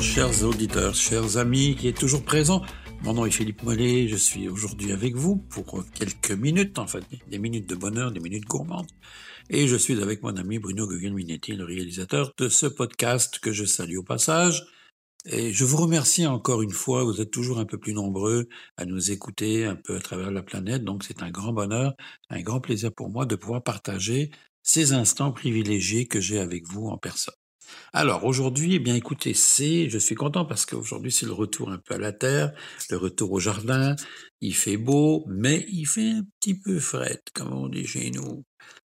Chers auditeurs, chers amis qui est toujours présents. Mon nom est Philippe Mollet, je suis aujourd'hui avec vous pour quelques minutes, en fait, des minutes de bonheur, des minutes gourmandes. Et je suis avec mon ami Bruno Guglielminetti, le réalisateur de ce podcast que je salue au passage. Et je vous remercie encore une fois, vous êtes toujours un peu plus nombreux à nous écouter un peu à travers la planète, donc c'est un grand bonheur, un grand plaisir pour moi de pouvoir partager ces instants privilégiés que j'ai avec vous en personne. Alors aujourd'hui, eh bien écoutez, c'est, je suis content parce qu'aujourd'hui c'est le retour un peu à la terre, le retour au jardin. Il fait beau, mais il fait un petit peu frais, comme on dit chez nous.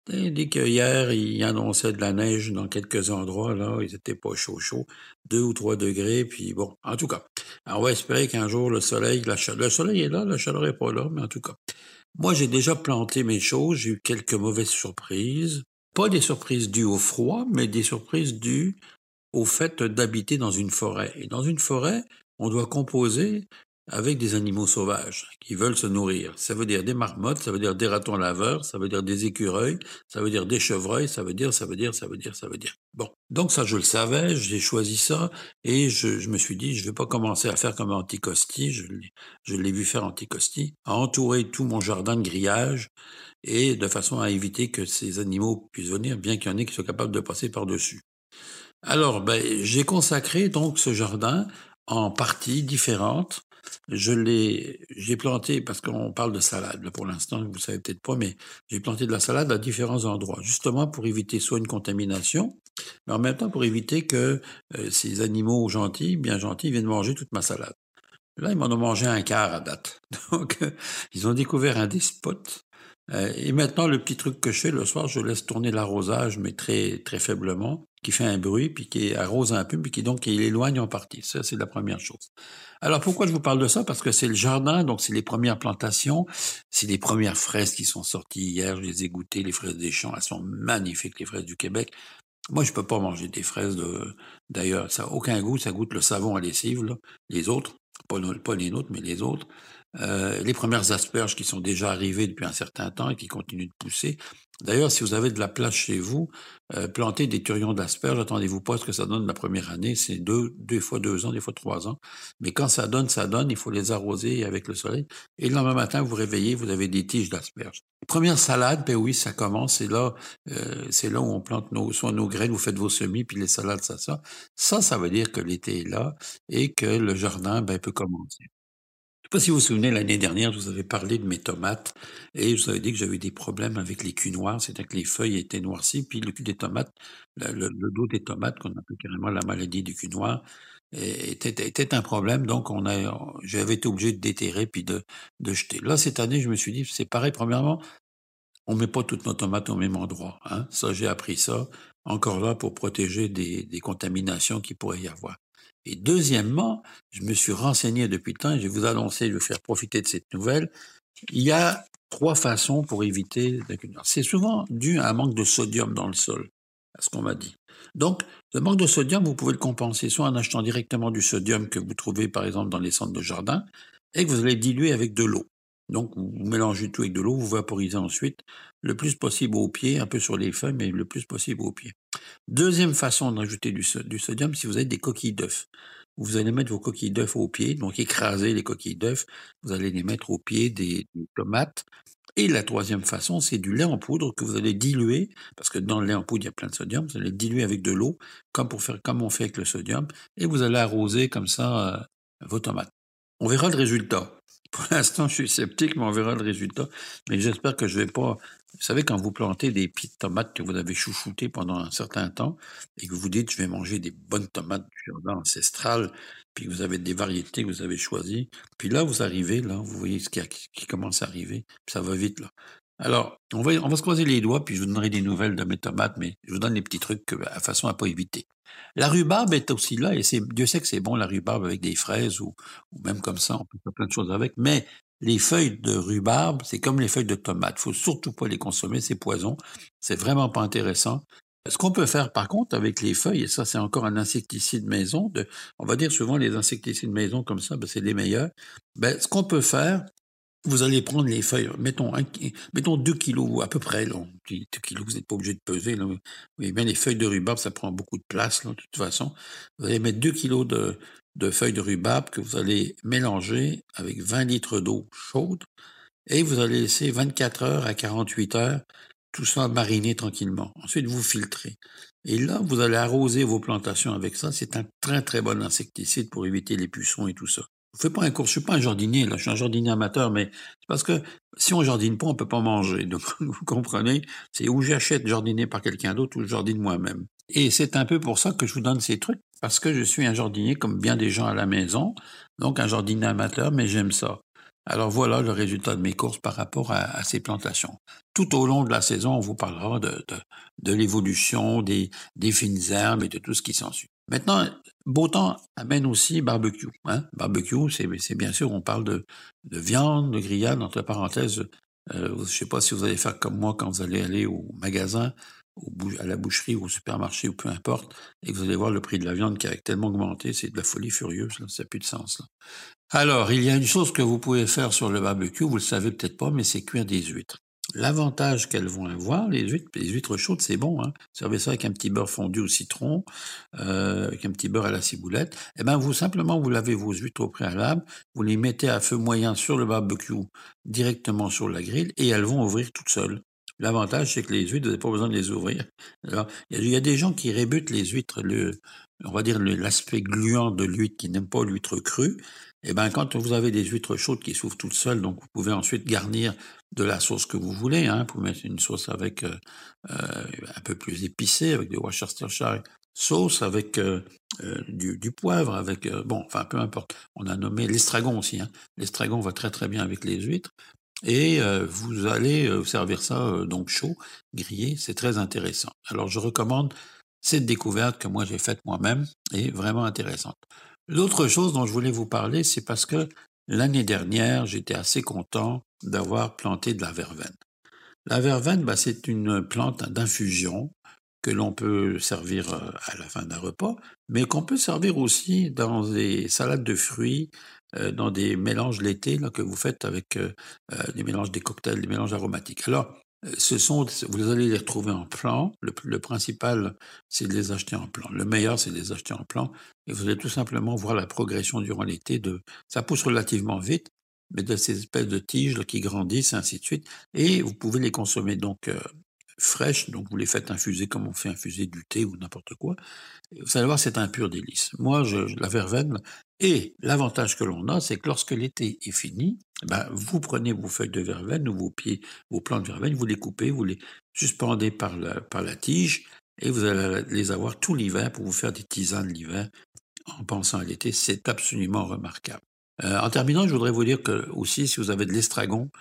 Dès qu'hier, il annonçait de la neige dans quelques endroits, là, ils étaient pas chaud chaud, deux ou trois degrés, puis bon, en tout cas, on va espérer qu'un jour le soleil, la chaleur, le soleil est là, la chaleur est pas là, mais en tout cas. Moi, j'ai déjà planté mes choses, j'ai eu quelques mauvaises surprises. Pas des surprises dues au froid, mais des surprises dues au fait d'habiter dans une forêt. Et dans une forêt, on doit composer avec des animaux sauvages qui veulent se nourrir. Ça veut dire des marmottes, ça veut dire des ratons laveurs, ça veut dire des écureuils, ça veut dire des chevreuils, ça veut dire, ça veut dire, ça veut dire, ça veut dire. Bon. Donc ça, je le savais, j'ai choisi ça et je, me suis dit, je vais pas commencer à faire comme Anticosti, je, je l'ai vu faire Anticosti, à entourer tout mon jardin de grillage et de façon à éviter que ces animaux puissent venir, bien qu'il y en ait qui soient capables de passer par-dessus. Alors, ben, j'ai consacré donc ce jardin en parties différentes je l'ai, j'ai planté parce qu'on parle de salade pour l'instant, vous savez peut-être pas, mais j'ai planté de la salade à différents endroits, justement pour éviter soit une contamination, mais en même temps pour éviter que euh, ces animaux gentils, bien gentils, viennent manger toute ma salade. Là, ils m'en ont mangé un quart à date. Donc, ils ont découvert un des spots euh, et maintenant, le petit truc que je fais le soir, je laisse tourner l'arrosage, mais très très faiblement, qui fait un bruit, puis qui arrose un peu, puis qui donc il éloigne en partie. Ça, c'est la première chose. Alors pourquoi je vous parle de ça? Parce que c'est le jardin, donc c'est les premières plantations, c'est les premières fraises qui sont sorties hier. Je les ai goûtées, les fraises des champs, elles sont magnifiques, les fraises du Québec. Moi, je peux pas manger des fraises de. D'ailleurs, ça n'a aucun goût, ça goûte le savon à lessive. Là. Les autres, pas, pas les nôtres, mais les autres. Euh, les premières asperges qui sont déjà arrivées depuis un certain temps et qui continuent de pousser. D'ailleurs, si vous avez de la place chez vous, euh, plantez des turions d'asperges, attendez-vous pas à ce que ça donne la première année, c'est deux, deux fois deux ans, des fois trois ans. Mais quand ça donne, ça donne, il faut les arroser avec le soleil. Et le lendemain matin, vous réveillez, vous avez des tiges d'asperges. Première salade, ben oui, ça commence, c'est là, euh, c'est là où on plante nos, soit nos graines, vous faites vos semis, puis les salades, ça, ça. Ça, ça veut dire que l'été est là et que le jardin, ben, peut commencer. Je ne sais pas si vous vous souvenez, l'année dernière, je vous avais parlé de mes tomates et je vous avais dit que j'avais des problèmes avec les culs noirs, c'est-à-dire que les feuilles étaient noircies, puis le cul des tomates, le, dos des tomates, qu'on appelle carrément la maladie du cul noir, était, un problème. Donc, on a, j'avais été obligé de déterrer puis de, jeter. Là, cette année, je me suis dit, c'est pareil. Premièrement, on met pas toutes nos tomates au même endroit. Hein. Ça, j'ai appris ça. Encore là pour protéger des, des contaminations qu'il pourrait y avoir. Et deuxièmement, je me suis renseigné depuis le temps et je vais vous annoncer, je vais faire profiter de cette nouvelle. Il y a trois façons pour éviter C'est souvent dû à un manque de sodium dans le sol, à ce qu'on m'a dit. Donc, le manque de sodium, vous pouvez le compenser soit en achetant directement du sodium que vous trouvez par exemple dans les centres de jardin et que vous allez diluer avec de l'eau. Donc, vous mélangez tout avec de l'eau, vous vaporisez ensuite le plus possible au pied, un peu sur les feuilles, mais le plus possible au pied. Deuxième façon d'ajouter du, sodium, si vous avez des coquilles d'œufs. Vous allez mettre vos coquilles d'œufs au pied, donc écraser les coquilles d'œufs, vous allez les mettre au pied des, tomates. Et la troisième façon, c'est du lait en poudre que vous allez diluer, parce que dans le lait en poudre, il y a plein de sodium, vous allez le diluer avec de l'eau, comme pour faire comme on fait avec le sodium, et vous allez arroser comme ça euh, vos tomates. On verra le résultat. Pour l'instant, je suis sceptique, mais on verra le résultat. Mais j'espère que je vais pas. Vous savez, quand vous plantez des petites tomates que vous avez chouchoutées pendant un certain temps et que vous dites, je vais manger des bonnes tomates du jardin ancestral, puis que vous avez des variétés que vous avez choisies, puis là, vous arrivez, là, vous voyez ce qui, commence à arriver, puis ça va vite, là. Alors, on va, on va se croiser les doigts, puis je vous donnerai des nouvelles de mes tomates, mais je vous donne les petits trucs à façon à pas éviter. La rhubarbe est aussi là, et Dieu sait que c'est bon la rhubarbe avec des fraises ou, ou même comme ça, on peut faire plein de choses avec, mais les feuilles de rhubarbe, c'est comme les feuilles de tomate. Faut surtout pas les consommer, c'est poison. C'est vraiment pas intéressant. Ce qu'on peut faire par contre avec les feuilles, et ça c'est encore un insecticide maison, de, on va dire souvent les insecticides maison comme ça, ben, c'est les meilleurs. Ben, ce qu'on peut faire, vous allez prendre les feuilles, mettons, un, mettons 2 kilos à peu près, là. 2 kilos, vous n'êtes pas obligé de peser, là. Mais bien, les feuilles de rhubarbe, ça prend beaucoup de place, de toute façon. Vous allez mettre 2 kilos de, feuilles de rhubarbe que vous allez mélanger avec 20 litres d'eau chaude et vous allez laisser 24 heures à 48 heures tout ça mariner tranquillement. Ensuite, vous filtrez. Et là, vous allez arroser vos plantations avec ça. C'est un très, très bon insecticide pour éviter les pucerons et tout ça. Je fais pas un cours, je suis pas un jardinier, je suis un jardinier amateur, mais c'est parce que si on jardine pas, on peut pas manger. Donc, vous comprenez, c'est où j'achète jardiner par quelqu'un d'autre ou je jardine moi-même. Et c'est un peu pour ça que je vous donne ces trucs, parce que je suis un jardinier comme bien des gens à la maison, donc un jardinier amateur, mais j'aime ça. Alors voilà le résultat de mes courses par rapport à, ces plantations. Tout au long de la saison, on vous parlera de, de, l'évolution des, des fines herbes et de tout ce qui s'ensuit. Maintenant, beau temps amène aussi barbecue. Hein? Barbecue, c'est bien sûr, on parle de, de viande, de grillade, entre parenthèses. Euh, je ne sais pas si vous allez faire comme moi quand vous allez aller au magasin, à la boucherie ou au supermarché ou peu importe, et que vous allez voir le prix de la viande qui a tellement augmenté, c'est de la folie furieuse, là, ça n'a plus de sens. Là. Alors, il y a une chose que vous pouvez faire sur le barbecue, vous le savez peut-être pas, mais c'est cuire des huîtres. L'avantage qu'elles vont avoir, les huîtres, les huîtres chaudes, c'est bon. Hein. Servez ça avec un petit beurre fondu au citron, euh, avec un petit beurre à la ciboulette. Eh ben, vous simplement, vous lavez vos huîtres au préalable, vous les mettez à feu moyen sur le barbecue, directement sur la grille, et elles vont ouvrir toutes seules. L'avantage, c'est que les huîtres, vous n'avez pas besoin de les ouvrir. Alors, il y, a des gens qui rébutent les huîtres, le, on va dire l'aspect gluant de l'huître, qui n'aime pas l'huître crue. Eh ben, quand vous avez des huîtres chaudes qui s'ouvrent toutes seules, donc vous pouvez ensuite garnir de la sauce que vous voulez. Hein. Vous pouvez mettre une sauce avec euh, euh, un peu plus épicée, avec du Worcestershire sauce, avec euh, du, poivre, avec bon, enfin peu importe. On a nommé l'estragon aussi. Hein. L'estragon va très très bien avec les huîtres. Et vous allez servir ça donc chaud, grillé, c'est très intéressant. Alors je recommande cette découverte que moi j'ai faite moi-même et vraiment intéressante. L'autre chose dont je voulais vous parler, c'est parce que l'année dernière, j'étais assez content d'avoir planté de la verveine. La verveine, bah, c'est une plante d'infusion que l'on peut servir à la fin d'un repas, mais qu'on peut servir aussi dans des salades de fruits, dans des mélanges l'été que vous faites avec des mélanges des cocktails, des mélanges aromatiques. Alors, ce sont, vous allez les retrouver en plan. Le, principal, c'est de les acheter en plan. Le meilleur, c'est de les acheter en plan. Et vous allez tout simplement voir la progression durant l'été. De, ça pousse relativement vite, mais de ces espèces de tiges qui grandissent, ainsi de suite. Et vous pouvez les consommer donc fraîches. Donc vous les faites infuser comme on fait infuser du thé ou n'importe quoi. Vous allez voir, c'est un pur délice. Moi, je, la verveine, et l'avantage que l'on a, c'est que lorsque l'été est fini, ben, vous prenez vos feuilles de verveine ou vos pieds, vos plants de verveine, vous les coupez, vous les suspendez par la, tige, et vous allez les avoir tout l'hiver pour vous faire des tisanes l'hiver en pensant à l'été. C'est absolument remarquable. Euh, en terminant, je voudrais vous dire que aussi, si vous avez de l'estragon,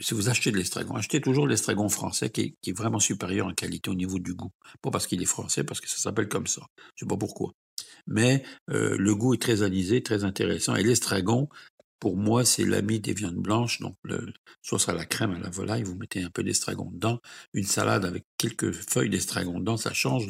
si vous achetez de l'estragon, achetez toujours l'estragon français qui est, qui est, vraiment supérieur en qualité au niveau du goût. Pas parce qu'il est français, parce que ça s'appelle comme ça. Je sais pas pourquoi mais euh, le goût est très alisé, très intéressant. Et l'estragon, pour moi, c'est l'ami des viandes blanches. Donc, le, soit à la crème, à la volaille, vous mettez un peu d'estragon dedans. Une salade avec quelques feuilles d'estragon dedans, ça change.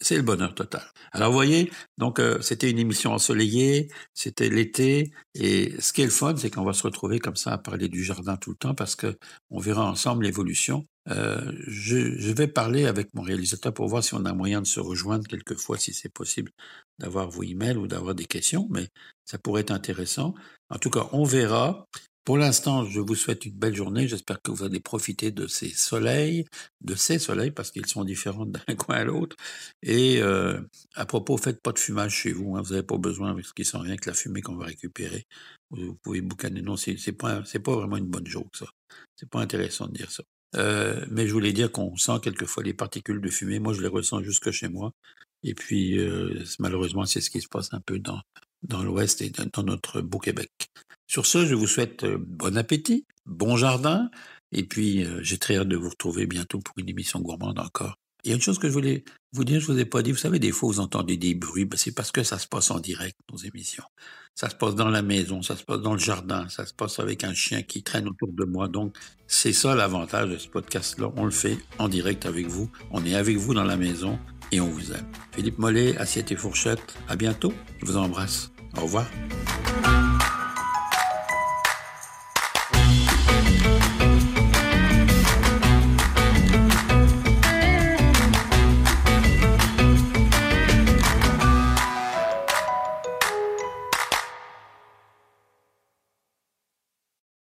C'est le bonheur total. Alors, vous voyez, donc euh, c'était une émission ensoleillée, c'était l'été. Et ce qui est le fun, c'est qu'on va se retrouver comme ça à parler du jardin tout le temps parce que on verra ensemble l'évolution. Euh, je, je, vais parler avec mon réalisateur pour voir si on a moyen de se rejoindre quelquefois, si c'est possible, d'avoir vos emails ou d'avoir des questions, mais ça pourrait être intéressant. En tout cas, on verra. Pour l'instant, je vous souhaite une belle journée. J'espère que vous allez profiter de ces soleils, de ces soleils, parce qu'ils sont différents d'un coin à l'autre. Et euh, à propos, faites pas de fumage chez vous. Hein. Vous n'avez pas besoin, avec ce qui sent rien que la fumée qu'on va récupérer. Vous pouvez boucaner. Non, c'est pas, pas vraiment une bonne joke, ça. C'est pas intéressant de dire ça. Euh, mais je voulais dire qu'on sent quelquefois les particules de fumée. Moi, je les ressens jusque chez moi. Et puis, euh, malheureusement, c'est ce qui se passe un peu dans, dans l'Ouest et dans notre beau Québec. Sur ce, je vous souhaite euh, bon appétit, bon jardin, et puis j'ai très hâte de vous retrouver bientôt pour une émission gourmande encore. Il y a une chose que je voulais vous dire, je vous ai pas dit, vous savez, des fois vous entendez des bruits, ben, c'est parce que ça se passe en direct, nos émissions. Ça se passe dans la maison, ça se passe dans le jardin, ça se passe avec un chien qui traîne autour de moi. Donc, c'est ça l'avantage de ce podcast-là. On le fait en direct avec vous. On est avec vous dans la maison et on vous aime. Philippe Mollet, Assiette et Fourchette, à bientôt. Je vous embrasse. Au revoir.